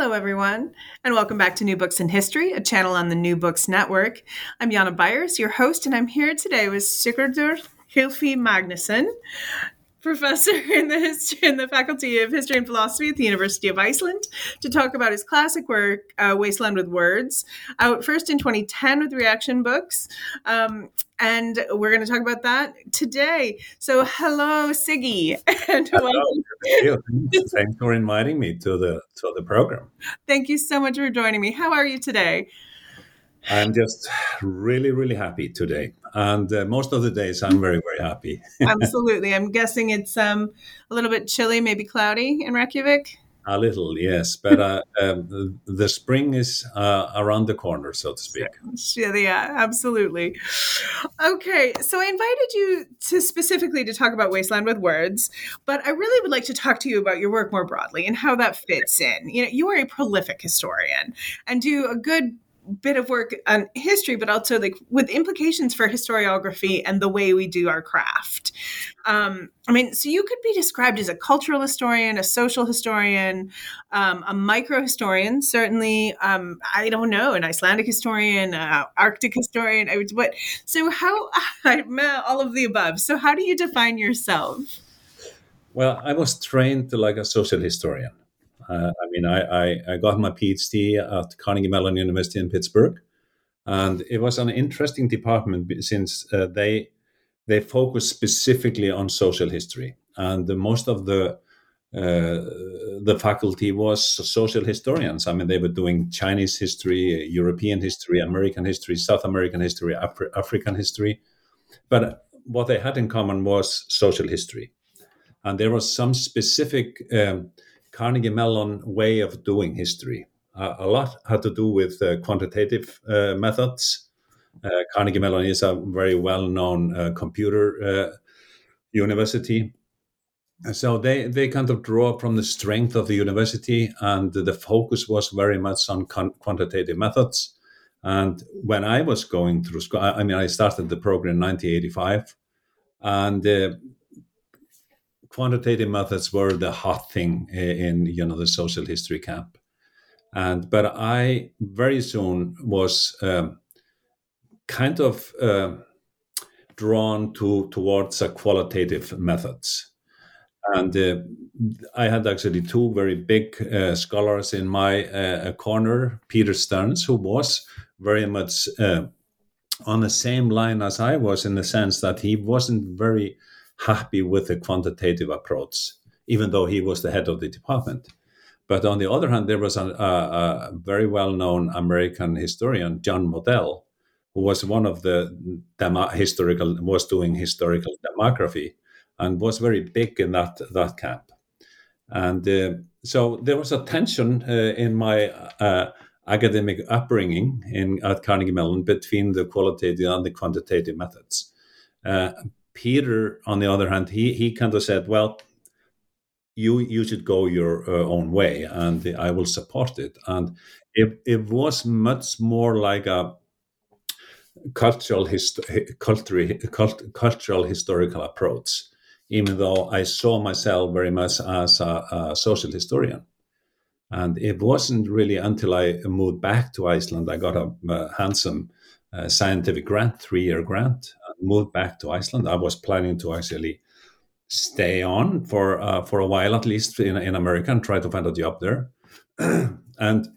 Hello, everyone, and welcome back to New Books in History, a channel on the New Books Network. I'm Jana Byars, your host, and I'm here today with Sigurdur Gylfi Magnusson, professor in the history in the faculty of history and philosophy at the University of Iceland, to talk about his classic work, uh, Wasteland with Words, out first in 2010 with Reaktion Books. Um, and we're going to talk about that today. So, hello, Siggy, and hello. welcome. Thanks for inviting me to the to the program. Thank you so much for joining me. How are you today? I'm just really, really happy today, and uh, most of the days I'm very, very happy. Absolutely, I'm guessing it's um, a little bit chilly, maybe cloudy in Reykjavik. A little, yes, but uh, um, the spring is uh, around the corner, so to speak. Yeah, yeah, absolutely. Okay, so I invited you to specifically to talk about Wasteland with Words, but I really would like to talk to you about your work more broadly and how that fits in. You know, you are a prolific historian and do a good bit of work on history, but also like with implications for historiography and the way we do our craft. Um, I mean, so you could be described as a cultural historian, a social historian, um, a micro historian, certainly. Um, I don't know, an Icelandic historian, uh, Arctic historian. I would, what? So how? all of the above. So how do you define yourself? Well, I was trained like a social historian. Uh, I mean, I, I, I, got my PhD at Carnegie Mellon University in Pittsburgh, and it was an interesting department since uh, they they focus specifically on social history, and the, most of the uh, the faculty was social historians. I mean, they were doing Chinese history, European history, American history, South American history, Afri- African history, but what they had in common was social history, and there was some specific um, Carnegie Mellon way of doing history. Uh, a lot had to do with uh, quantitative uh, methods. Uh, Carnegie Mellon is a very well known uh, computer uh, university. So they, they kind of draw from the strength of the university, and the focus was very much on con- quantitative methods. And when I was going through school, I, I mean, I started the program in 1985, and quantitative methods were the hot thing in you know the social history camp. And but i very soon was um, kind of uh, drawn to towards a qualitative methods. And uh, i had actually two very big uh, scholars in my uh, corner peter stearns who was very much uh, on the same line as i was in the sense that he wasn't very happy with the quantitative approach, even though he was the head of the department. But on the other hand, there was a, a, a very well known American historian, John Modell, who was one of the demo- historical, was doing historical demography and was very big in that, that camp. And uh, so there was a tension uh, in my uh, academic upbringing in, at Carnegie Mellon between the qualitative and the quantitative methods. Peter, on the other hand, he he kind of said, "Well, you you should go your uh, own way, and I will support it." And it it was much more like a cultural hist- cultural, cult- cultural historical approach, even though I saw myself very much as a, a social historian. And it wasn't really until I moved back to Iceland, I got a, a handsome uh, scientific grant, three year grant, moved back to Iceland. I was planning to actually stay on for uh, for a while at least in, in America and try to find a job there. and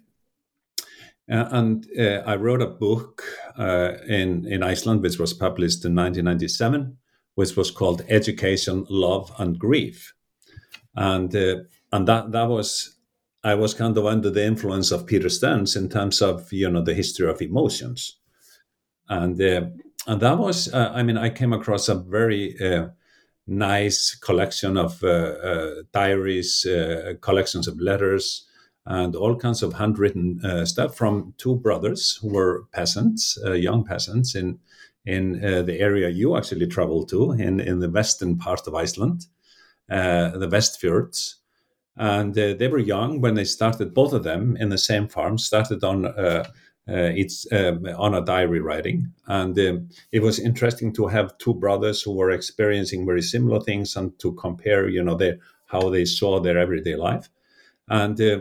uh, and uh, I wrote a book uh, in in Iceland, which was published in 1997, which was called "Education, Love, and Grief," and uh, and that that was I was kind of under the influence of Peter Stearns in terms of you know the history of emotions, and uh, and that was uh, i mean i came across a very uh, nice collection of uh, uh, diaries, uh, collections of letters, and all kinds of handwritten stuff from two brothers who were peasants, young peasants in in the area you actually traveled to in in the western part of Iceland, the Westfjords. And they were young when they started. Both of them in the same farm started on uh, it's um, on a diary writing. And um, it was interesting to have two brothers who were experiencing very similar things and to compare, you know, their, how they saw their everyday life. And uh,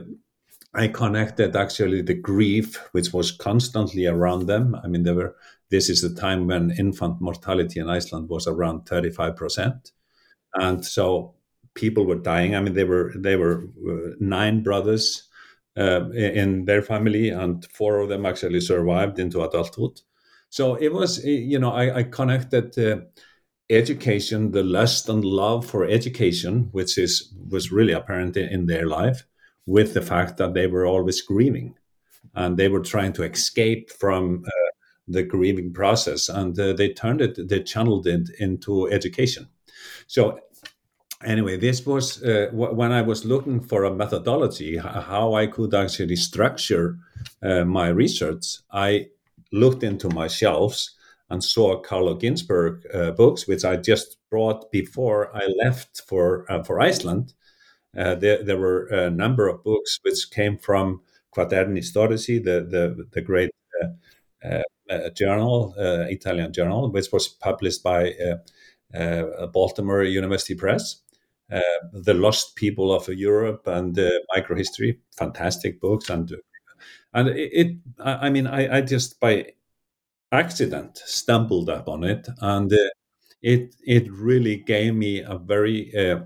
I connected actually the grief, which was constantly around them. I mean, there were. This is the time when infant mortality in Iceland was around thirty-five percent, and so people were dying. I mean, they were they were uh, nine brothers uh, in their family, and four of them actually survived into adulthood. So it was, you know, I, I connected uh, education, the lust and love for education, which is was really apparent in their life, with the fact that they were always grieving, and they were trying to escape from uh, the grieving process, and uh, they turned it, they channeled it into education. So anyway, this was uh, w- when I was looking for a methodology, how I could actually structure uh, my research. I looked into my shelves and saw Carlo Ginzburg uh, books, which I just brought before I left for uh, for Iceland. Uh, there, there, were a number of books which came from Quaderni Storici, the the, the great uh, journal, Italian journal, which was published by Baltimore University Press. Uh, the Lost People of Europe and uh, Microhistory, fantastic books, and and it, it I mean, I, I, just by accident stumbled upon it, and uh, it it really gave me a very uh,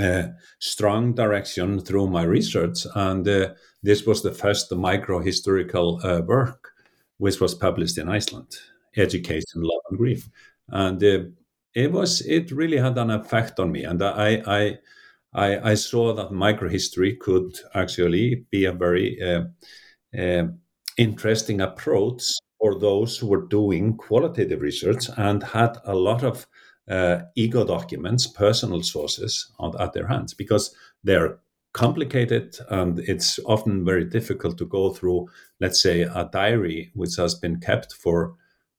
uh, strong direction through my research, and uh, this was the first microhistorical work which was published in Iceland, Education, Love and Grief, and it was it really had an effect on me, and I I I, I saw that microhistory could actually be a very uh, uh, interesting approach for those who were doing qualitative research and had a lot of uh, ego documents, personal sources on, at their hands because they're complicated and it's often very difficult to go through, let's say, a diary which has been kept for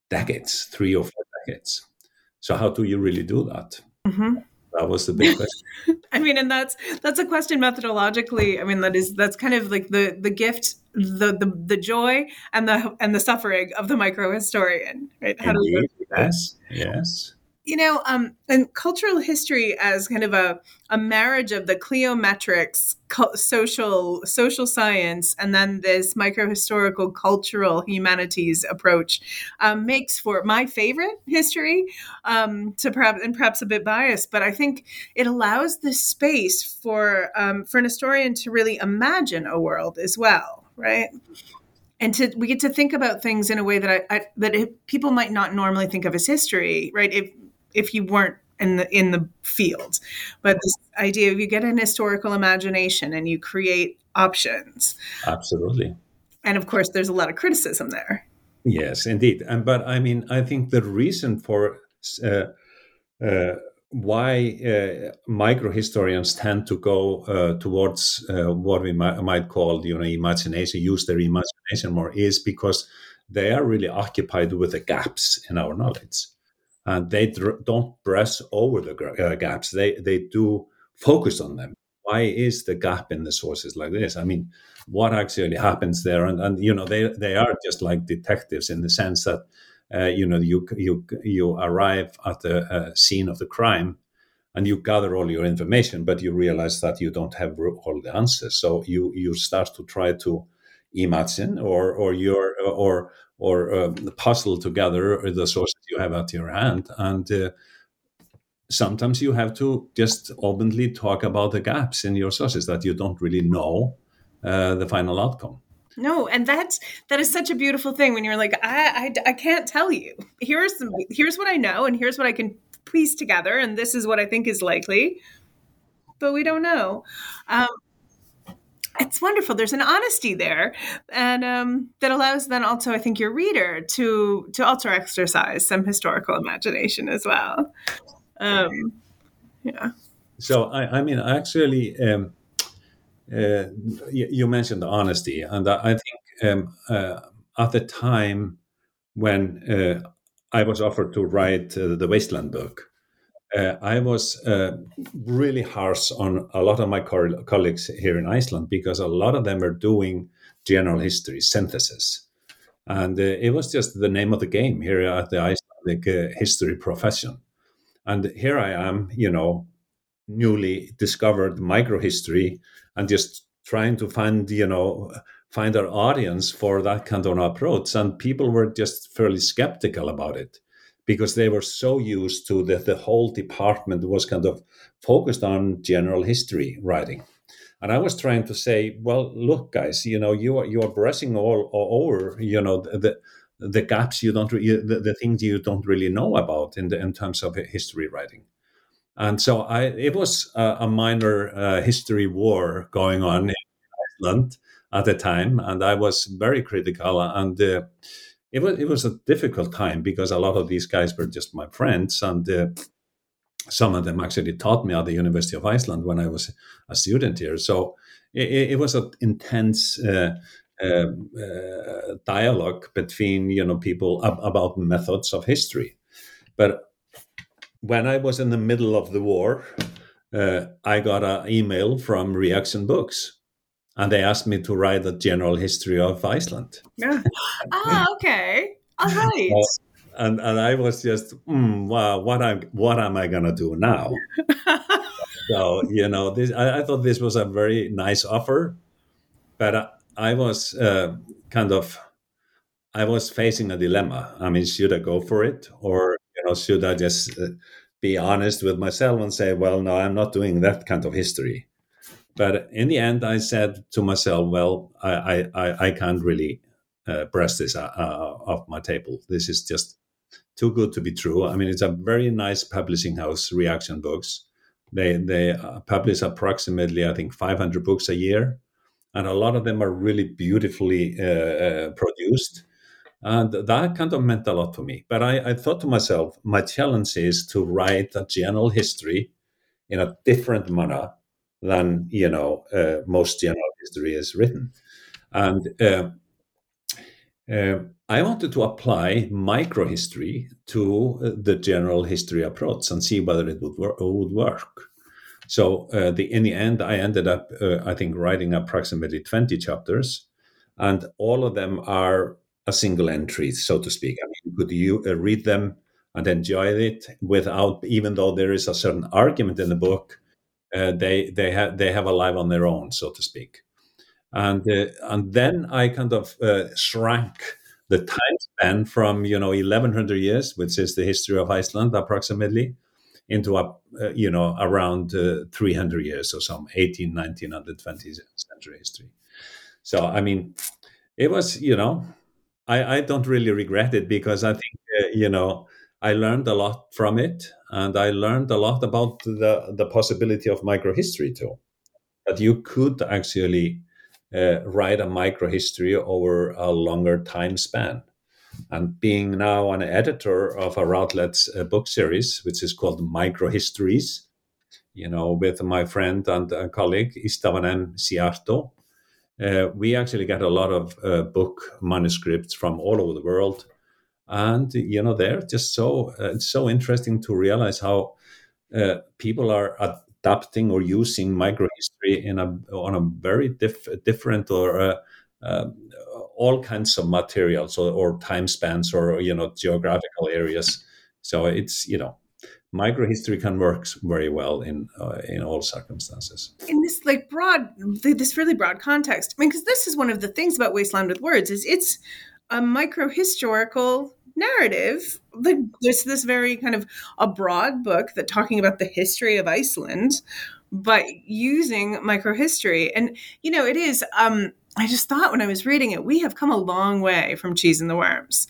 decades, three or four decades. So how do you really do that? Mm-hmm. That was the big question. I mean, and that's that's a question methodologically. I mean, that is that's kind of like the the gift, the the the joy and the and the suffering of the micro historian, right? How Indeed. do we Yes, yes you know, um, and cultural history as kind of a, a marriage of the cliometrics, social social science, and then this microhistorical cultural humanities approach um, makes for my favorite history. Um, to perhaps and perhaps a bit biased, but I think it allows this space for um, for an historian to really imagine a world as well, right? and to we get to think about things in a way that I, I that people might not normally think of as history, right? If if you weren't in the in the field. But this idea of you get an historical imagination and you create options. Absolutely. And of course there's a lot of criticism there. Yes indeed. And but i mean i think the reason for uh, uh, why uh, micro historians tend to go uh, towards uh, what we might, might, call you know imagination use their imagination more is because they are really occupied with the gaps in our knowledge and they dr- don't brush over the uh, gaps. They they do focus on them. Why is the gap in the sources like this? I mean, what actually happens there? And and you know they they are just like detectives in the sense that uh, you know you you you arrive at the uh, scene of the crime and you gather all your information, but you realize that you don't have all the answers. So you you start to try to imagine or or your or or uh, puzzle together the sources you have at your hand. And uh, sometimes you have to just openly talk about the gaps in your sources that you don't really know uh, the final outcome. No and that's that is such a beautiful thing when you're like i i, I can't tell you. Here's some here's what i know and here's what i can piece together and this is what i think is likely. But we don't know. Um, it's wonderful. There's an honesty there, and um, that allows then also, I think, your reader to to also exercise some historical imagination as well. Um, Yeah. So I, I mean, actually, um, uh, you, you, mentioned the honesty, and I, think um, uh, at the time when uh, I was offered to write uh, the Wasteland book, uh, I was uh, really harsh on a lot of my co- colleagues here in Iceland because a lot of them are doing general history synthesis, and it was just the name of the game here at the Icelandic history profession. And here I am, you know, newly discovered microhistory and just trying to find you know find our audience for that kind of approach. And people were just fairly skeptical about it because they were so used to that the whole department was kind of focused on general history writing and i was trying to say well look guys you know you are you are brushing all, all over you know the the gaps you don't the, the things you don't really know about in the, in terms of history writing and so I, it was a, a minor uh, history war going on in Iceland at the time, and I was very critical. And uh, it was it was a difficult time because a lot of these guys were just my friends, and uh, some of them actually taught me at the University of Iceland when I was a student here. So it, it was an intense. Uh, um, uh, dialogue between you know people ab- about methods of history, but when I was in the middle of the war, uh, I got an email from Reaktion Books, and they asked me to write a general history of Iceland. Yeah. ah, okay. All right. Uh, and and I was just, mm, wow, what I what am I gonna do now? so you know, this I, I, thought this was a very nice offer, but I, I was uh, kind of, I was facing a dilemma. I mean, should I go for it or you know, should I just uh, be honest with myself and say, well, no, I'm not doing that kind of history. But in the end, I said to myself, well, I, I, I can't really uh, press this uh, uh, off my table. This is just too good to be true. I mean, it's a very nice publishing house, Reaktion Books. They they uh, publish approximately, I think, 500 books a year, and a lot of them are really beautifully uh, uh, produced. And that kind of meant a lot to me. But I, I thought to myself, my challenge is to write a general history in a different manner than you know uh, most general history is written. And uh, uh, I wanted to apply microhistory to uh, the general history approach and see whether it would, wor- would work. So uh, the, in the end, I ended up, uh, I think, writing approximately 20 chapters, and all of them are a single entry, so to speak. I mean, could you read them and enjoy it without, even though there is a certain argument in the book, uh, they they have they have a life on their own, so to speak. And uh, and then I kind of uh, shrank the time span from you know 1100 years, which is the history of Iceland approximately, into a uh, you know around uh, 300 years or some 18, 19, and the 20th century history. So I mean, it was you know I, I don't really regret it because I think uh, you know I learned a lot from it, and I learned a lot about the the possibility of microhistory too. That you could actually uh, write a microhistory over a longer time span. And being now an editor of a Routledge uh, book series, which is called Microhistories, you know, with my friend and colleague István M. Szijártó, uh, we actually get a lot of uh, book manuscripts from all over the world, and you know they're just so uh, it's so interesting to realize how uh, people are adapting or using microhistory in a on a very diff- different or uh, uh, all kinds of materials or, or time spans or you know geographical areas. So it's you know microhistory can work very well in uh, in all circumstances. In this like broad, this really broad context, I mean, because this is one of the things about Wasteland with Words is it's a microhistorical narrative. Like there's this very kind of a broad book that talking about the history of Iceland, but using microhistory, and you know, it is. um I just thought when I was reading it, we have come a long way from Cheese and the Worms.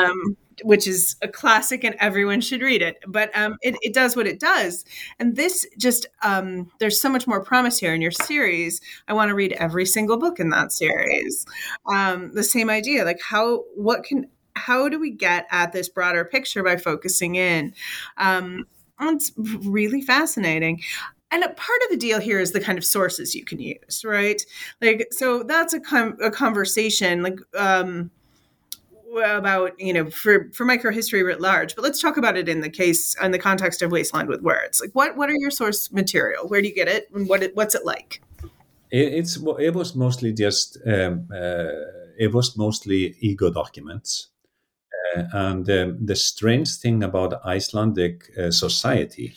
Um, which is a classic and everyone should read it. But um, it, it does what it does. And this just, um, there's so much more promise here in your series. I want to read every single book in that series. Um, the same idea, like how, what can, how do we get at this broader picture by focusing in? Um, It's really fascinating. And a part of the deal here is the kind of sources you can use, right? Like, so that's a, com- a conversation, like, um, about you know for for microhistory writ large but let's talk about it in the case in the context of wasteland with words like what what are your source material where do you get it and what what's it like it, it's it was mostly just um, uh, it was mostly ego documents and um, the strange thing about icelandic uh, society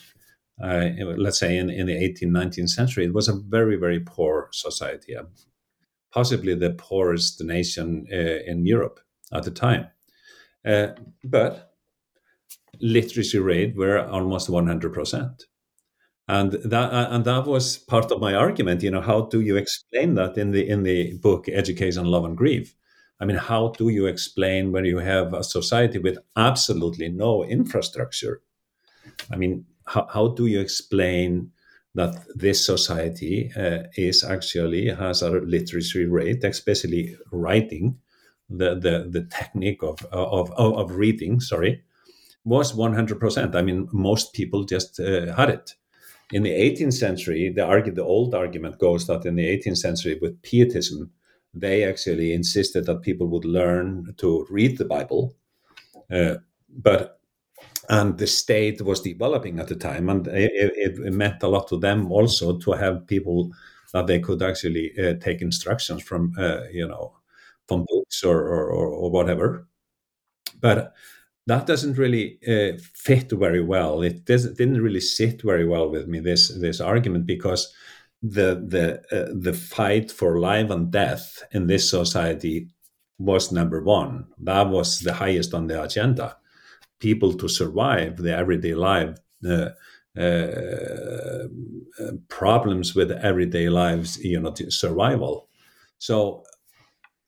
uh, let's say in, in the 18th 19th century it was a very very poor society possibly the poorest nation uh, in europe at the time. Uh, but literacy rate were almost 100%. And that, uh, and that was part of my argument. You know, how do you explain that in the in the book Education, Love and Grief? I mean, how do you explain when you have a society with absolutely no infrastructure? I mean, how, how do you explain that this society uh, is actually has a literacy rate, especially writing, the the, the technique of, of of reading, sorry, was 100%. I mean, most people just uh, had it. In the 18th century, the argue, the old argument goes that in the 18th century, with Pietism, they actually insisted that people would learn to read the Bible, uh, but and the state was developing at the time, and it, it, meant a lot to them also to have people that they could actually uh, take instructions from, uh, you know, from books or, or, or whatever. But that doesn't really uh, fit very well. It doesn't, didn't really sit very well with me this this argument because the the uh, the fight for life and death in this society was number one. That was the highest on the agenda. People to survive the everyday life, uh, uh, problems with everyday lives, you know, survival. So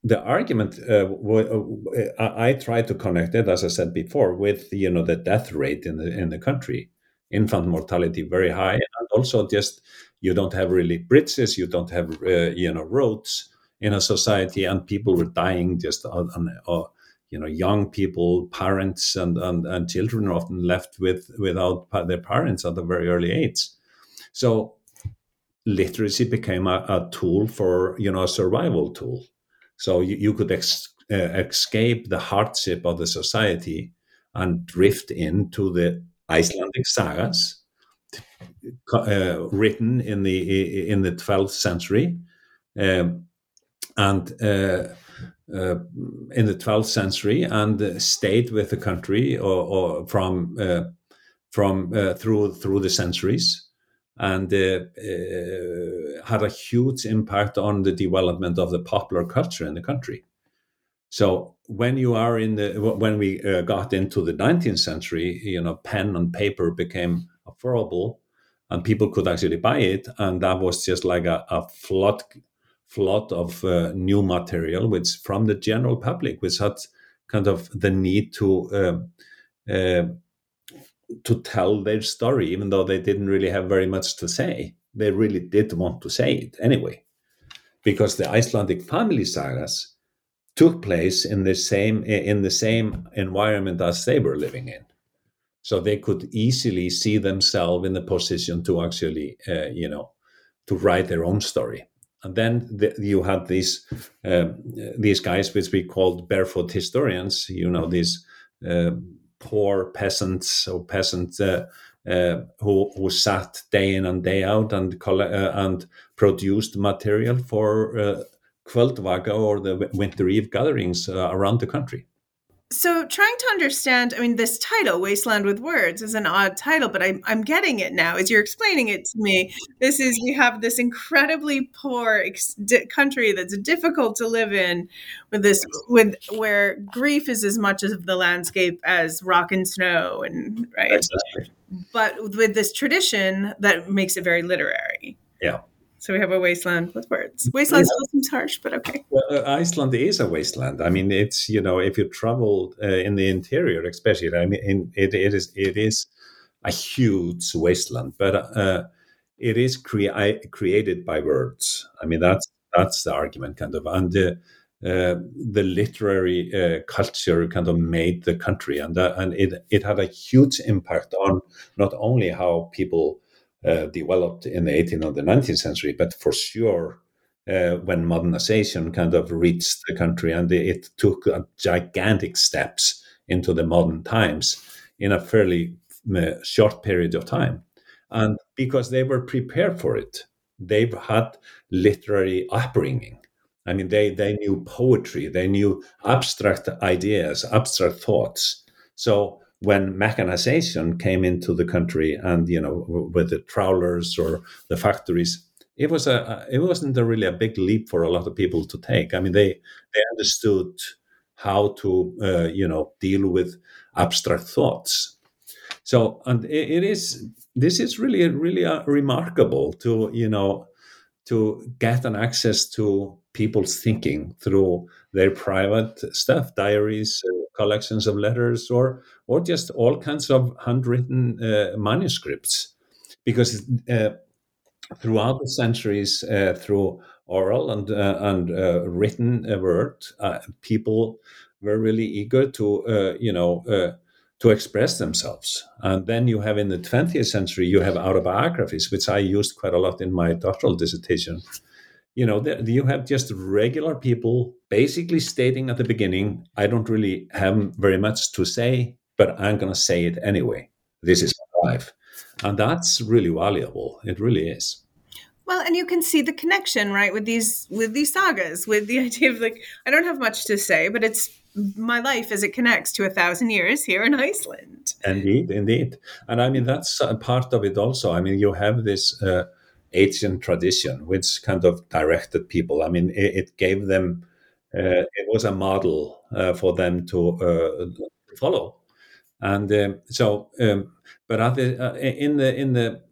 the argument uh, w- uh, I try to connect it, as I said before, with you know the death rate in the in the country, infant mortality very high, and also just you don't have really bridges, you don't have uh, you know roads in a society, and people were dying just on, on uh, you know young people, parents, and, and and children are often left with without their parents at a very early age. So literacy became a, a tool for you know a survival tool so you, you could ex, uh, escape the hardship of the society and drift into the Icelandic sagas, uh, written in the in the 12th century, um, and uh, uh, in the 12th century, and stayed with the country or, or from uh, from through through the centuries and had a huge impact on the development of the popular culture in the country. So when you are in the when we uh, got into the 19th century, you know, pen and paper became affordable, and people could actually buy it, and that was just like a, a flood flood of uh, new material, which from the general public, which had kind of the need to um, uh, to tell their story, even though they didn't really have very much to say. They really did want to say it anyway, because the Icelandic family sagas took place in the same in the same environment as they were living in, so they could easily see themselves in the position to actually, uh, you know, to write their own story. And then the, you had these um, these guys, which we called barefoot historians. You know, these. Uh, poor peasants or peasants uh, uh, who who sat day in and day out and uh, and produced material for uh, Kvöldvaka or the Winter Eve gatherings around the country. So, trying to understand, I mean, this title, Wasteland with Words, is an odd title, but I'm, I'm getting it now as you're explaining it to me. This is, we have this incredibly poor ex- di- country that's difficult to live in, with this, with where grief is as much of the landscape as rock and snow, and right. Exactly. But with this tradition that makes it very literary. Yeah. So we have a wasteland with words. Wasteland still seems harsh, but okay. Well, uh, Iceland is a wasteland. I mean, it's you know, if you travel uh, in the interior, especially, I mean, in, it, it is it is a huge wasteland, but uh, it is crea- created by words. I mean, that's that's the argument, kind of, and uh, uh, the literary uh, culture kind of made the country, and uh, and it it had a huge impact on not only how people uh, developed in the 18th or the 19th century, but for sure uh, when modernization kind of reached the country, and it took gigantic steps into the modern times in a fairly short period of time, and because they were prepared for it, they've had literary upbringing I mean, they, they knew poetry, they knew abstract ideas, abstract thoughts. So when mechanization came into the country and, you know, with the trawlers or the factories, it was a it wasn't a really a big leap for a lot of people to take. I mean, they they understood how to uh, you know deal with abstract thoughts. So and it, it is this is really really uh, remarkable to you know to get an access to people's thinking through their private stuff, diaries, uh, collections of letters, or or just all kinds of handwritten uh, manuscripts, because uh, throughout the centuries, uh, through oral and uh, and uh, written word, people were really eager to you know to express themselves. And then you have in the 20th century, you have autobiographies, which I used quite a lot in my doctoral dissertation. You know, you have just regular people basically stating at the beginning, I don't really have very much to say, but I'm going to say it anyway. This is my life. And that's really valuable. It really is. Well, and you can see the connection, right, with these with these sagas, with the idea of like I don't have much to say, but it's my life as it connects to a thousand years here in Iceland. Indeed, indeed. And I mean, that's a part of it also. I mean, you have this uh, ancient tradition which kind of directed people. I mean, it, it gave them, uh, it was a model uh, for them to uh, follow. And um, so, um, but the, uh, in the in the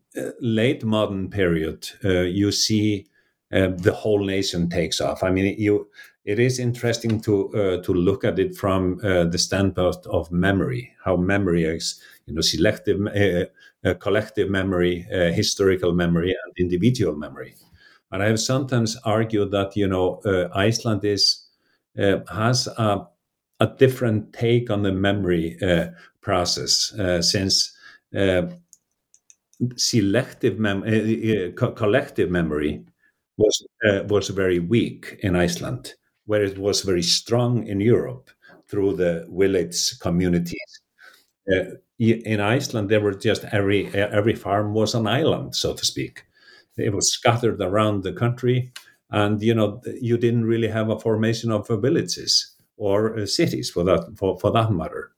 late modern period, you see the whole nation takes off. I mean, you it is interesting to uh, to look at it from uh, the standpoint of memory, how memory is, you know, selective, uh, uh collective memory, uh, historical memory, and individual memory. And I have sometimes argued that you know uh, Iceland is has a, a, different take on the memory process since selective mem- co- collective memory was was very weak in Iceland where it was very strong in Europe through the village communities. Uh, in Iceland, there were just every every farm was an island, so to speak. It was scattered around the country, and you know you didn't really have a formation of villages or uh, cities for that for, for that matter.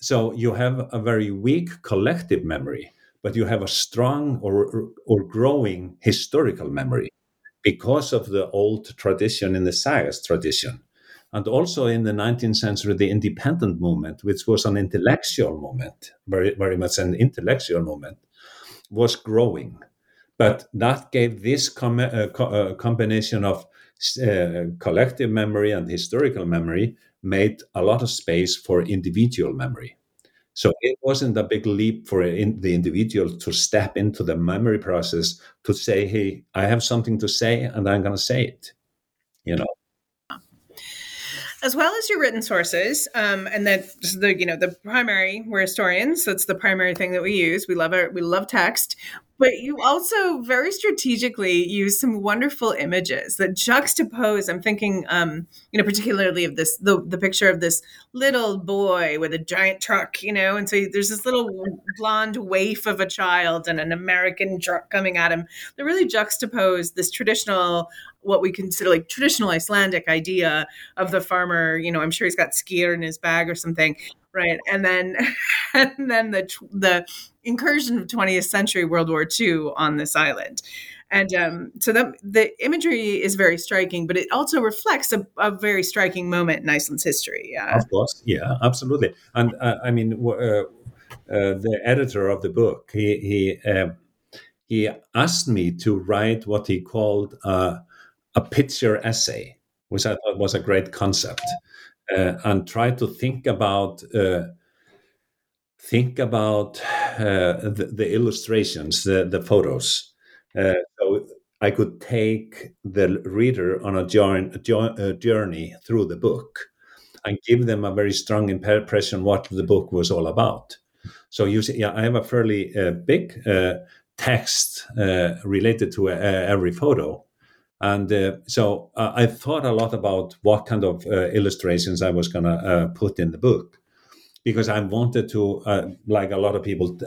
So you have a very weak collective memory, but you have a strong or or growing historical memory because of the old tradition in the sagas tradition. And also in the 19th century, the independent movement, which was an intellectual movement, very, very much an intellectual movement, was growing. But that gave this com- uh, co- uh, combination of uh, collective memory and historical memory made a lot of space for individual memory. So it wasn't a big leap for in the individual to step into the memory process to say, "Hey, I have something to say, and I'm going to say it." You know as well as your written sources um, and then the you know the primary we're historians that's the primary thing that we use we love our, we love text but you also very strategically use some wonderful images that juxtapose i'm thinking um, you know particularly of this the, the picture of this little boy with a giant truck you know and so there's this little blonde waif of a child and an american truck coming at him that really juxtapose this traditional what we consider like traditional Icelandic idea of the farmer. You know, I'm sure he's got skyr in his bag or something, right? And then, and then the the incursion of 20th century World War II on this island. And um, so that the imagery is very striking, but it also reflects a, a very striking moment in Iceland's history. Yeah. Of course, yeah, absolutely. And uh, I mean, uh, uh, the editor of the book, he he um, he asked me to write what he called uh, a picture essay, which I thought was a great concept, uh, and try to think about uh, think about uh, the, the, illustrations, the, the photos. Uh, so I could take the reader on a journey through the book and give them a very strong impression what the book was all about. So you see, yeah, I have a fairly uh, big uh, text related to every photo. And uh, so uh, I thought a lot about what kind of illustrations I was going to put in the book because I wanted to, like a lot of people,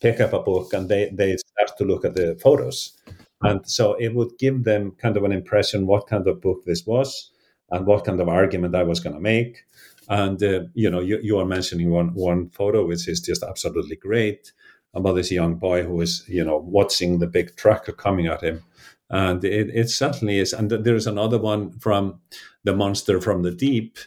pick up a book and they, they start to look at the photos. And so it would give them kind of an impression what kind of book this was and what kind of argument I was going to make. And uh, you know, you, you are mentioning one one photo, which is just absolutely great about this young boy who is, you know, watching the big truck coming at him. And it, it certainly is. And there's another one from the monster from the deep.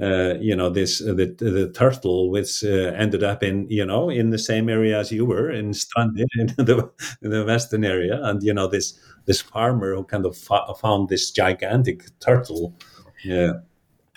Uh, you know, this uh, the the turtle, which uh, ended up in you know in the same area as you were in Strandir in the in the western area, and you know this this farmer who kind of fa- found this gigantic turtle. Yeah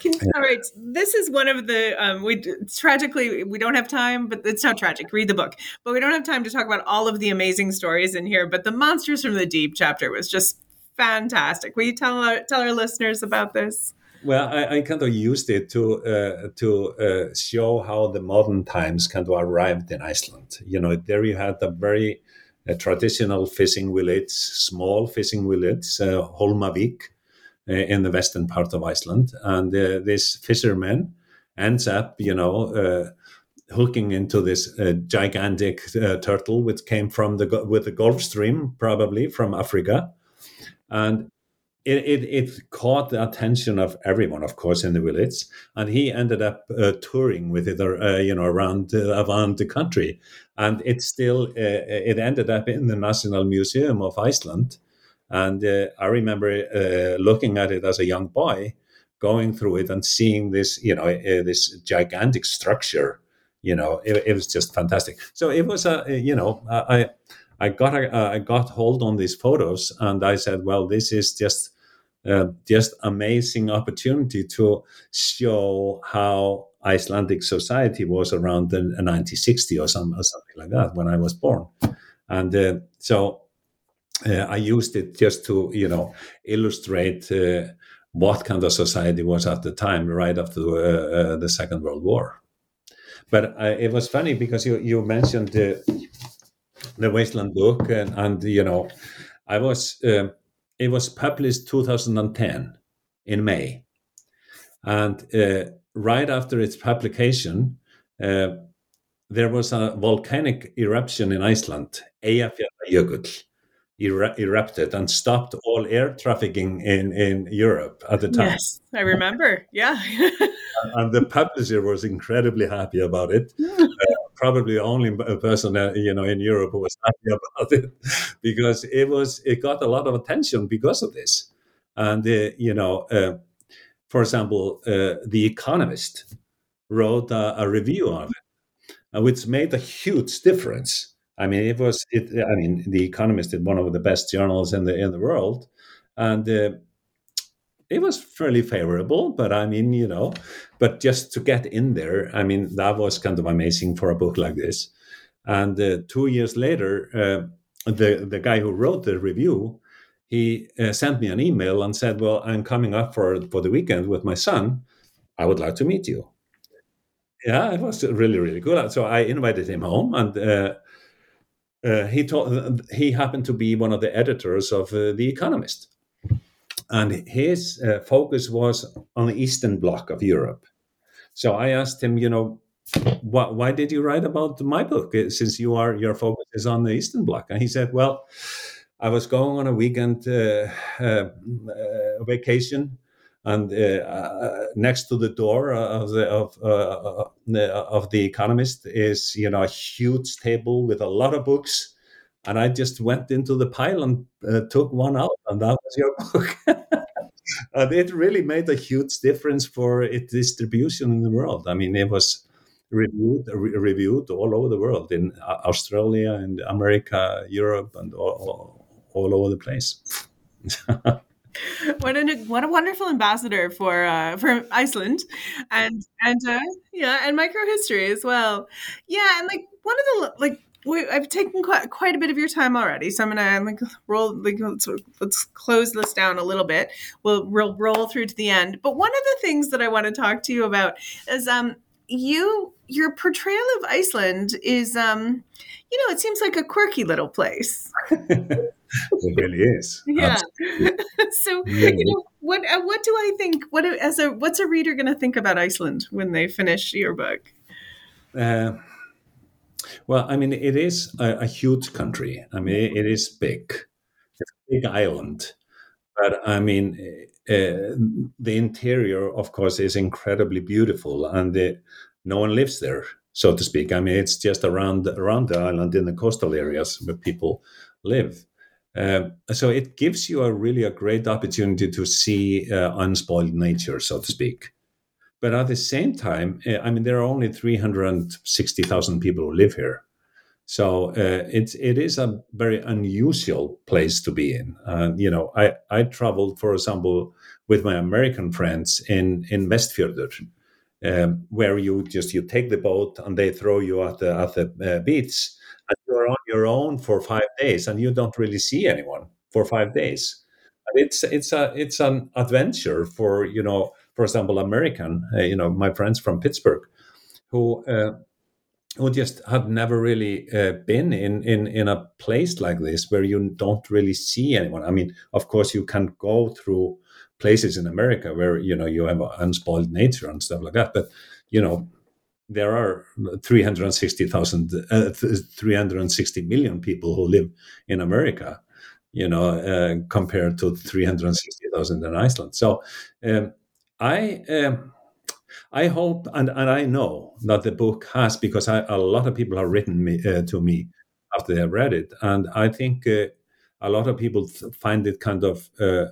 all right, this is one of the um, we tragically we don't have time, but it's not tragic. Read the book, but we don't have time to talk about all of the amazing stories in here. But the monsters from the deep chapter was just fantastic. Will you tell our, tell our listeners about this? Well, I, I kind of used it to uh, to uh, show how the modern times kind of arrived in Iceland. You know, there you had a very uh, traditional fishing village, small fishing village, uh, Holmavik in the western part of Iceland. And uh, this fisherman ends up, you know, uh, hooking into this uh, gigantic uh, turtle which came from the with the Gulf Stream, probably from Africa, and it, it, it caught the attention of everyone, of course, in the village, and he ended up uh, touring with it, you know, around around the country, and it still it ended up in the National Museum of Iceland, and uh, I remember uh, looking at it as a young boy, going through it and seeing this, you know, uh, this gigantic structure. You know, it, it, was just fantastic. So it was a, you know, I, I got a, I got hold on these photos, and I said, well, this is just. Uh, just amazing opportunity to show how Icelandic society was around the 1960 or, some, or something like that when I was born, and uh, so uh, I used it just to, you know, illustrate uh, what kind of society was at the time, right after the, uh, the Second World War. But uh, it was funny because you, you mentioned the, the Wasteland book, and, and you know, I was um, it was published 2010 in May, and uh, right after its publication, uh, there was a volcanic eruption in Iceland, Eyjafjallajökull er- erupted and stopped all air trafficking in, in Europe at the time. Yes, I remember. Yeah. and the publisher was incredibly happy about it. uh, probably the only person uh, you know in Europe who was happy about it because it was it got a lot of attention because of this. And uh, you know, uh, for example, uh, the Economist wrote a, a review of it, which made a huge difference I mean, it was. It. I mean, The Economist is one of the best journals in the in the world, and uh, it was fairly favorable. But I mean, you know, but just to get in there, I mean, that was kind of amazing for a book like this. And uh, two years later, uh, the the guy who wrote the review, he uh, sent me an email and said, "Well, I'm coming up for for the weekend with my son. I would like to meet you." Yeah, it was really really good. So I invited him home and uh, he told, he happened to be one of the editors of uh, the Economist, and his uh, focus was on the Eastern Bloc of Europe. So I asked him, you know, why, why did you write about my book uh, since you are your focus is on the Eastern Bloc? And he said, well, I was going on a weekend uh, vacation and uh, uh, next to the door of the of uh, of the Economist is you know a huge table with a lot of books, and I just went into the pile and uh, took one out, and that was your book. and it really made a huge difference for its distribution in the world. I mean, it was reviewed re- reviewed all over the world in Australia and America, Europe, and all, all over the place. what a what a wonderful ambassador for uh, for Iceland, and and uh, yeah, and microhistory as well. Yeah, and like one of the like we, I've taken quite, quite a bit of your time already, so I'm gonna, gonna roll. Like, let's, let's close this down a little bit. We'll, we'll roll through to the end. But one of the things that I want to talk to you about is um, you your portrayal of Iceland is um, you know, it seems like a quirky little place. it really is. Yeah. so yeah. you know, what uh, what do I think? What as a what's a reader going to think about Iceland when they finish your book? Uh, well, I mean, it is a, a huge country. I mean, it, it is big. It's a big island. But I mean, uh, the interior, of course, is incredibly beautiful, and the, no one lives there, so to speak. I mean, it's just around around the island in the coastal areas where people live. Uh, so it gives you a really a great opportunity to see uh, unspoiled nature, so to speak. But at the same time, uh, I mean, there are only 360,000 people who live here. So uh, it, it is a very unusual place to be in. Uh, you know, I, I traveled, for example, with my American friends in, in Westfjordur, um, where you just you take the boat and they throw you at the, at the uh, beach and you're on your own for five days and you don't really see anyone for five days. And it's it's a it's an adventure for you know for example, American, uh, you know, my friends from Pittsburgh, who uh, who just had never really uh, been in, in in a place like this where you don't really see anyone. I mean, of course, you can go through places in America where you know you have unspoiled nature and stuff like that, but you know there are 360,000, uh, 360 million people who live in America, you know, uh, compared to 360,000 in Iceland. So um, I um, I hope and, and I know that the book has because I, a lot of people have written me, uh, to me after they have read it, and I think uh, a lot of people find it kind of uh,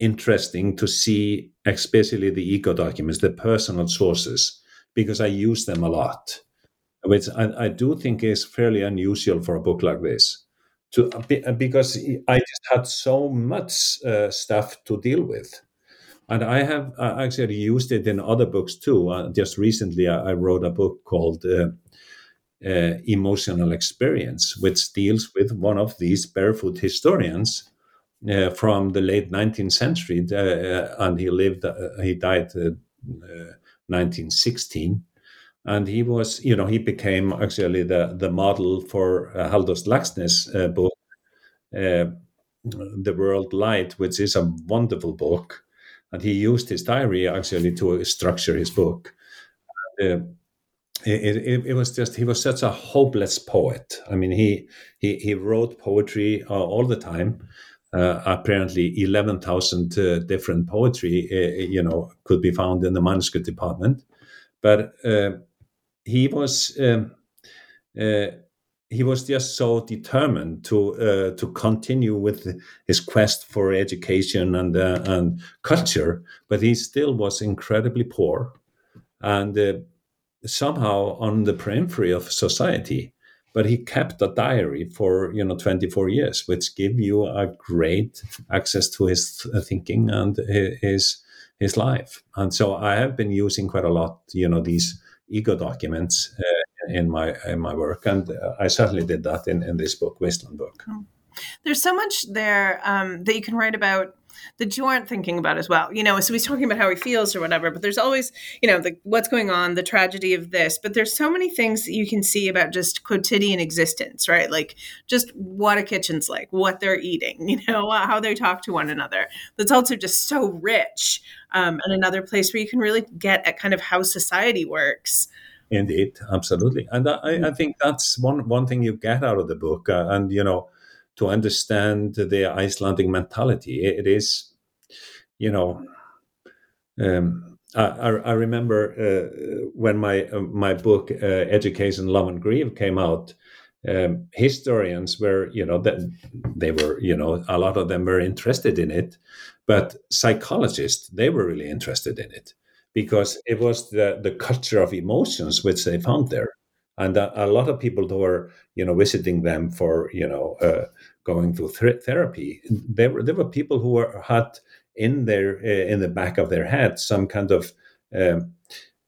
interesting to see, especially the ego documents, the personal sources, because I use them a lot, which I, I do think is fairly unusual for a book like this. To, because I just had so much uh, stuff to deal with and I have actually used it in other books too. Uh, just recently, I, I, wrote a book called uh, uh, Emotional Experience, which deals with one of these barefoot historians uh, from the late 19th century. Uh, and he lived, he died 1916. And he was, you know, he became actually the, the model for uh, Halldórs Laxness' book, The World Light, which is a wonderful book and he used his diary actually to structure his book. Uh, it, it, it, was just he was such a hopeless poet. I mean, he he he wrote poetry uh, all the time. Uh, apparently, eleven thousand uh, different poetry, uh, you know, could be found in the manuscript department. But uh, he was um, he was just so determined to uh, to continue with his quest for education and uh, and culture, but he still was incredibly poor, and uh, somehow on the periphery of society. But he kept a diary for you know 24 years, which give you a great access to his thinking and his his life. And so I have been using quite a lot, you know, these ego documents uh, in my in my work, and I certainly did that in, in this book, Wasteland book. Hmm. There's so much there um, that you can write about that you aren't thinking about as well. You know, so he's talking about how he feels or whatever, but there's always, you know, the, what's going on, the tragedy of this. But there's so many things that you can see about just quotidian existence, right? Like just what a kitchen's like, what they're eating, you know, how they talk to one another. That's also just so rich. Um, and another place where you can really get at kind of how society works. Indeed, absolutely, and I, I, think that's one one thing you get out of the book, uh, and you know, to understand the Icelandic mentality, it, is, you know, um, I, I, remember uh, when my uh, my book uh, Education, Love and Grief came out. Um, historians were, you know, that they were, you know, a lot of them were interested in it, but psychologists they were really interested in it because it was the, the culture of emotions which they found there. And a, a lot of people who were, you know, visiting them for, you know, uh, going through th- therapy, there were, there were people who were, had in their, uh, in the back of their head, some kind of, um,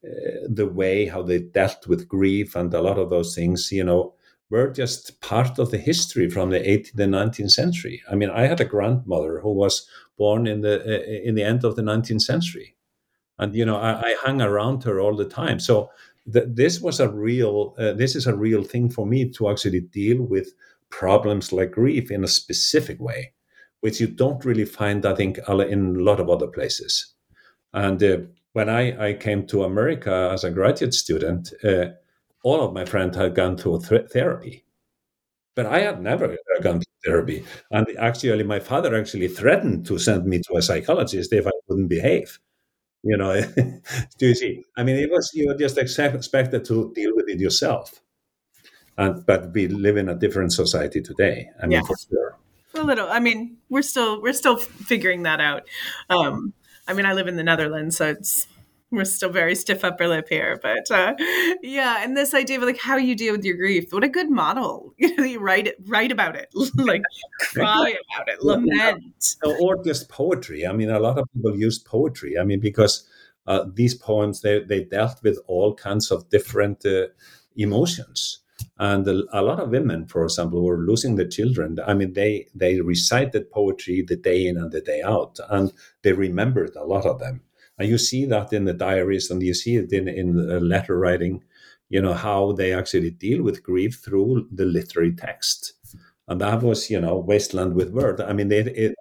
uh, the way how they dealt with grief and a lot of those things, you know, were just part of the history from the 18th and 19th century. I mean, I had a grandmother who was born in the uh, in the end of the 19th century, and you know, I, I hung around her all the time. So th- this was a real uh, this is a real thing for me to actually deal with problems like grief in a specific way, which you don't really find, I think, in a lot of other places. And uh, when I, I came to America as a graduate student, uh, all of my friends had gone through th- therapy. But I had never gone to therapy. And actually, my father actually threatened to send me to a psychologist if I wouldn't behave. You know, do you see? I mean, it was you were just expected to deal with it yourself. And but we live in a different society today. I mean, for sure. A little. I mean, we're still we're still figuring that out. Um, I mean, I live in the Netherlands, so it's we're still very stiff upper lip here but uh, yeah and this idea of like how you deal with your grief what a good model. You know you write it write about it like cry about it lament. or just poetry i mean a lot of people use poetry i mean because uh, these poems they, they dealt with all kinds of different uh, emotions. And a, a, lot of women for example were losing their children. I mean they they recited poetry the day in and the day out and they remembered a lot of them and you see that in the diaries and you see it in, in the letter writing, you know, how they actually deal with grief through the literary text. And that was, you know, wasteland with word. I mean, it, it,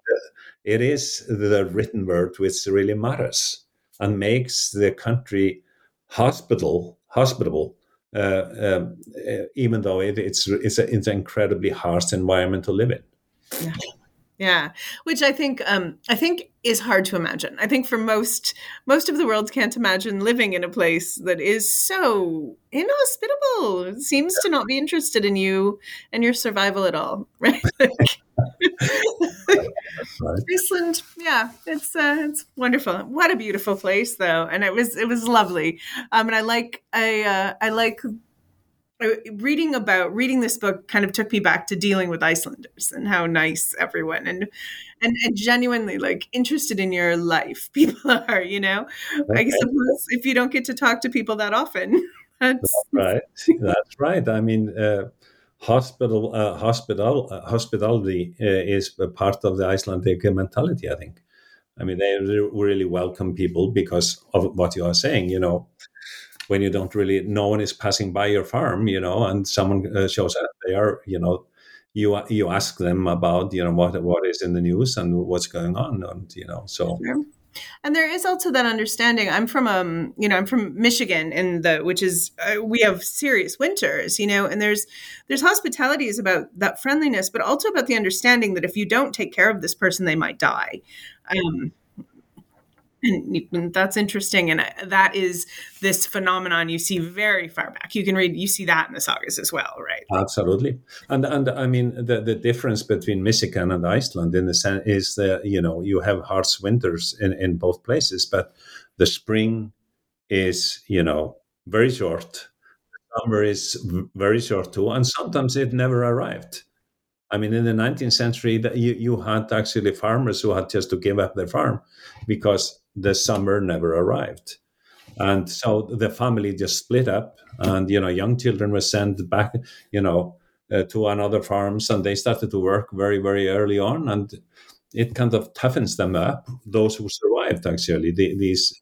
it is the written word which really matters and makes the country hospital, hospitable, uh, um, uh, even though it, it's, it's, a, it's an incredibly harsh environment to live in. Yeah. Yeah, which I think um, I think is hard to imagine. I think for most most of the world can't imagine living in a place that is so inhospitable. It seems to not be interested in you and your survival at all, right? Iceland, yeah, it's uh, it's wonderful. What a beautiful place, though, and it was it was lovely. Um, and I like I uh, I like reading about reading this book kind of took me back to dealing with Icelanders and how nice everyone and and, and genuinely like interested in your life people are. You know, okay. I suppose if you don't get to talk to people that often, that's, that's right. That's right. I mean. Uh, hospital, uh, hospital, uh, hospitality uh, is a part of the Icelandic mentality. I think. I mean, they really welcome people because of what you are saying. You know, when you don't really no one is passing by your farm you know and someone uh, shows up they are you know you you ask them about you know what what is in the news and what's going on and you know so. And there is also that understanding. I'm from um, you know, I'm from Michigan, in the which is uh, we have serious winters, you know, and there's there's hospitality is about that friendliness, but also about the understanding that if you don't take care of this person, they might die. Um, and that's interesting and uh, that is this phenomenon you see very far back. You can read you see that in the sagas as well right? Absolutely. And and i mean the, the difference between michigan and iceland in the sense is that you know you have harsh winters in in both places but the spring is you know very short summer is very short too and sometimes it never arrived. I mean, in the 19th century, you, you had actually farmers who had just to give up their farm because the summer never arrived. And so the family just split up, and you know, young children were sent back, you know, uh, to another farms, and they started to work very, very early on, and it kind of toughens them up. Those who survived, actually, the, these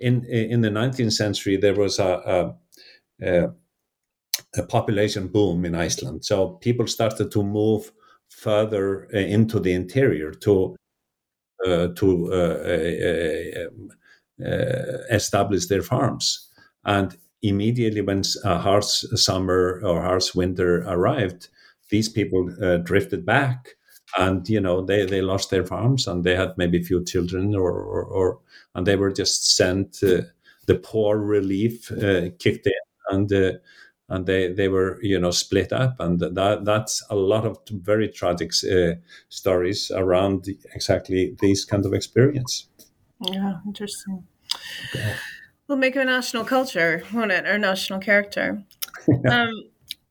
in in the 19th century, there was a, a, a population boom in Iceland, so people started to move further uh, into the interior to to uh, uh, establish their farms. And immediately, when a harsh summer or harsh winter arrived, these people drifted back and you know they they lost their farms and they had maybe few children or or, or and they were just sent uh, the poor relief uh, kicked in and uh, and they they were you know split up. And that that's a lot of very tragic uh, stories around exactly these kind of experience. Yeah interesting. Okay. we'll make a national culture won't it? Or national character. Um,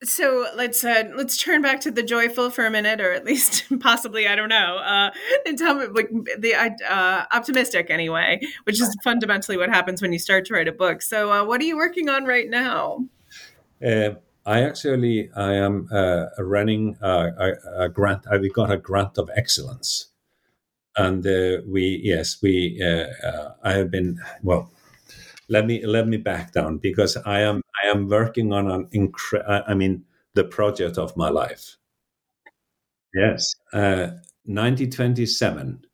so let's uh, let's turn back to the joyful for a minute, or at least possibly I don't know, uh, and tell me like the uh, optimistic anyway, which is fundamentally what happens when you start to write a book. So, uh, what are you working on right now? Uh, I actually I am uh, running a, a, a, grant. I we got a grant of excellence, and uh, we yes we uh, uh, I have been well. Let me let me back down because I am I am working on an incre- I mean the project of my life. Yes, 1927.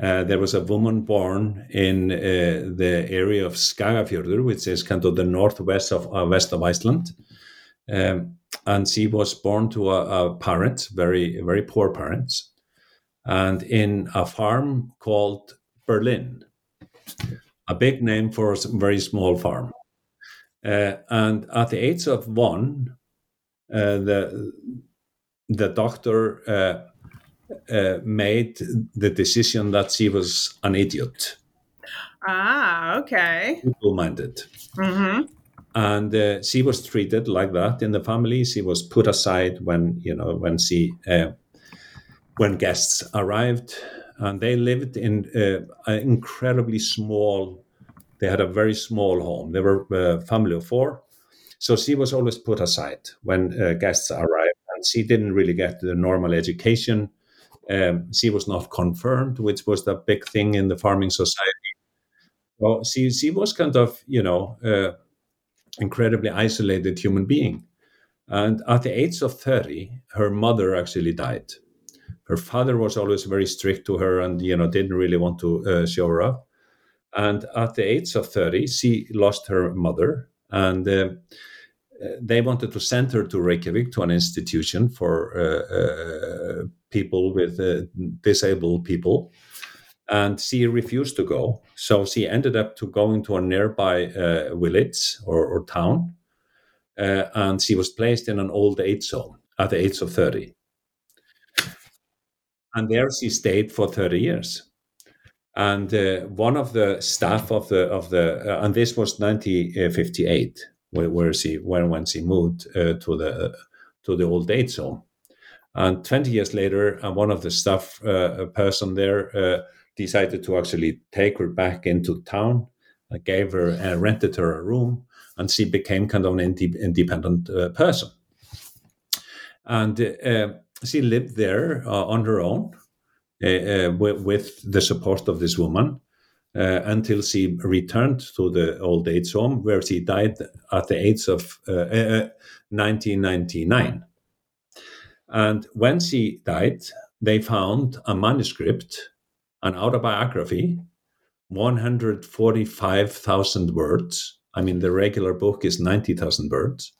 Uh, there was a woman born in uh, the area of Skagafjörður, which is kind of the northwest of uh, west of Iceland, um, and she was born to a, a parent, very very poor parents, and in a farm called Berlin, a big name for a very small farm. Uh, and at the age of one, uh, the the doctor uh, uh, made the decision that she was an idiot. Ah, okay. Simple-minded. Mm-hmm and uh, she was treated like that in the family. She was put aside when you know when she uh, when guests arrived, and they lived in uh, an incredibly small. They had a very small home. They were a family of four, so she was always put aside when uh, guests arrived, and she didn't really get the normal education. Um, she was not confirmed, which was the big thing in the farming society. Well, she she was kind of you know uh, incredibly isolated human being. And at the age of 30, her mother actually died. Her father was always very strict to her and, you know, didn't really want to uh, show her up. And at the age of 30, she lost her mother. And uh, they wanted to send her to Reykjavik to an institution for uh, uh people with uh, disabled people and she refused to go. So she ended up to going to a nearby uh, village or, or town, uh, and she was placed in an old age home at the age of 30. And there she stayed for 30 years. And uh, one of the staff of the of the and this was 1958 where, where she when when she moved uh, to the to the old age home. And 20 years later, uh, one of the staff person there decided to actually take her back into town. I gave her, uh, rented her a room, and she became kind of an ind- independent uh, person. And uh, she lived there uh, on her own uh, uh, with, with, the support of this woman Uh, until she returned to the old age home, where she died at the age of uh, uh, 1999. And when she died, they found a manuscript an autobiography, 145,000 words. I mean, the regular book is 90,000 words.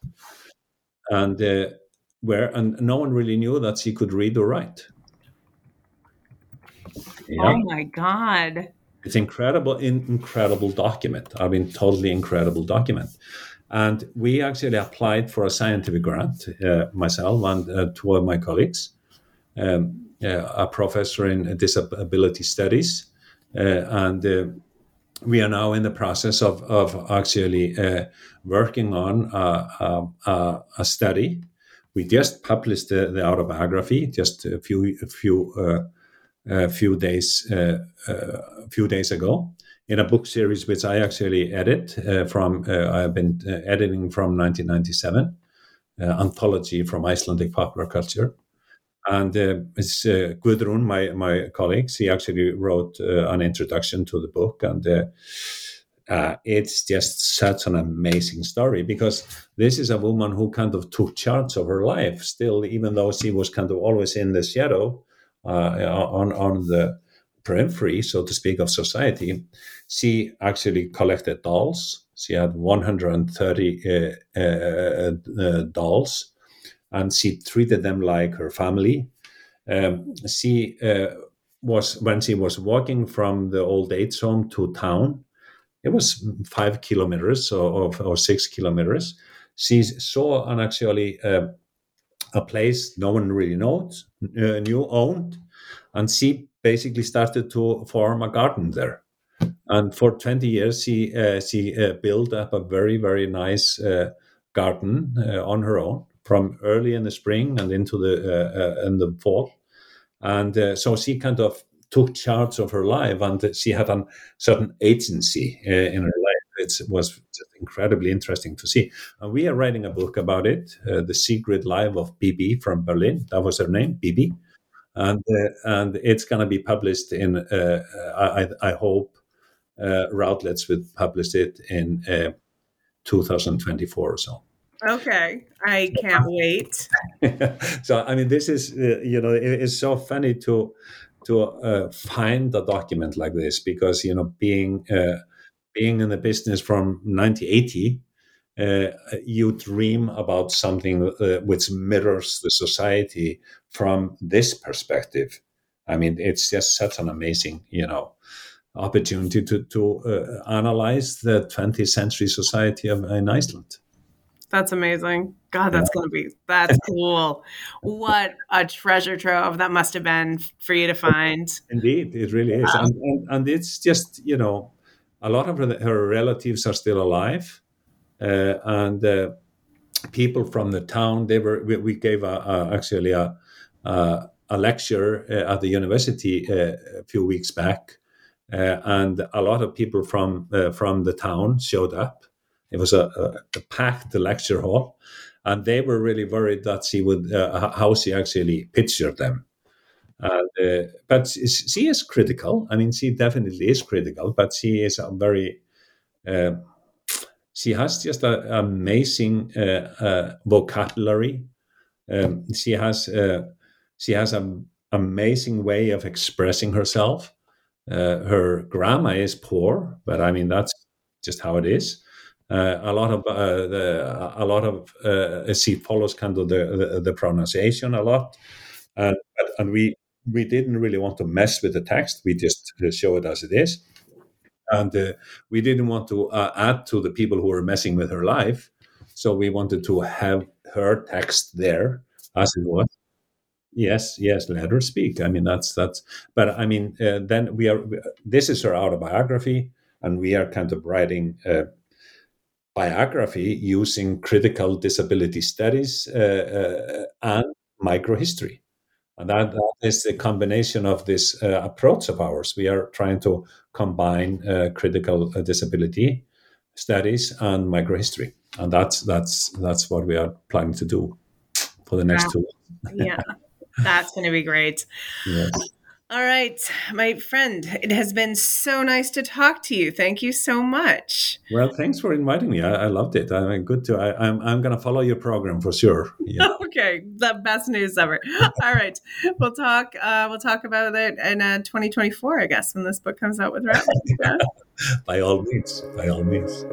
And uh, where and no one really knew that she could read or write. Yeah. Oh my God. It's incredible, in, incredible document. I mean, totally incredible document. And we actually applied for a scientific grant, uh, myself and uh, two of my colleagues. Um, a professor in disability studies, uh, and uh, we are now in the process of, of actually uh, working on a, a, a, study. We just published the, the, autobiography just a few a few uh, a few days uh, a few days ago in a book series which I actually edit uh, from. I've been editing from 1997, anthology from Icelandic popular culture and uh, it's uh, Gudrun, my my colleague. She actually wrote uh, an introduction to the book, and uh, uh, it's just such an amazing story because this is a woman who kind of took charge of her life. Still, even though she was kind of always in the shadow, uh, on on the periphery, so to speak, of society, she actually collected dolls. She had 130 dolls and she treated them like her family. Um, she uh, was when she was walking from the old age home to town. It was five kilometers or, or six kilometers. She saw an actually uh, a place no one really knows, uh, knew owned, and she basically started to form a garden there. And for 20 years, she uh, she uh, built up a very very nice uh, garden uh, on her own from early in the spring and into the uh, in the fall, and so she kind of took charge of her life, and she had a certain agency in her. It was just incredibly interesting to see. And we are writing a book about it, uh, The Secret Life of BB from Berlin. That was her name, BB. And, uh, and it's going to be published in, uh, I, I hope, uh, Routledge will publish it in uh, 2024 or so. Okay, I can't wait. so I mean, this is uh, you know it, it's so funny to to uh, find a document like this because you know being uh, being in the business from 1980 uh, you dream about something uh, which mirrors the society from this perspective i mean it's just such an amazing you know opportunity to to uh, analyze the 20th century society of, in iceland that's amazing. God, that's yeah. going to be, that's cool. what a treasure trove that must have been for you to find. Indeed, it really is. Wow. And, and, and, it's just, you know, a lot of her, relatives are still alive. Uh, and uh, people from the town, they were, we, we gave a, a, actually a, a, lecture uh, at the university uh, a few weeks back. Uh, and a lot of people from from the town showed up it was a, packed lecture hall, and they were really worried that she would how she actually pictured them. Uh, but she is critical. I mean, she definitely is critical, but she is a very uh, she has just an amazing uh, uh, vocabulary. Um, she has uh, she has an amazing way of expressing herself. her grammar is poor, but I mean that's just how it is. Uh, a lot of uh, the, a lot of uh, she follows kind of the, the, the pronunciation a lot, and we we didn't really want to mess with the text. We just show it as it is, and uh, we didn't want to uh, add to the people who were messing with her life. So we wanted to have her text there as it was. Yes, yes, let her speak. I mean, that's that's. But I mean, uh, then we are. This is her autobiography, and we are kind of writing a biography using critical disability studies uh, uh, and microhistory. And that, that is the combination of this uh, approach of ours. We are trying to combine uh, critical uh, disability studies and microhistory, and that's that's that's what we are planning to do for the next wow. two. yeah, that's going to be great. Yes. All right, my friend, it has been so nice to talk to you. Thank you so much. Well, thanks for inviting me. I, I loved it. I mean, good to. I, am I'm, I'm going to follow your program for sure. Yeah. okay, the best news ever. All right, we'll talk. Uh, we'll talk about it in uh, 2024, I guess, when this book comes out with Routledge. by all means, by all means.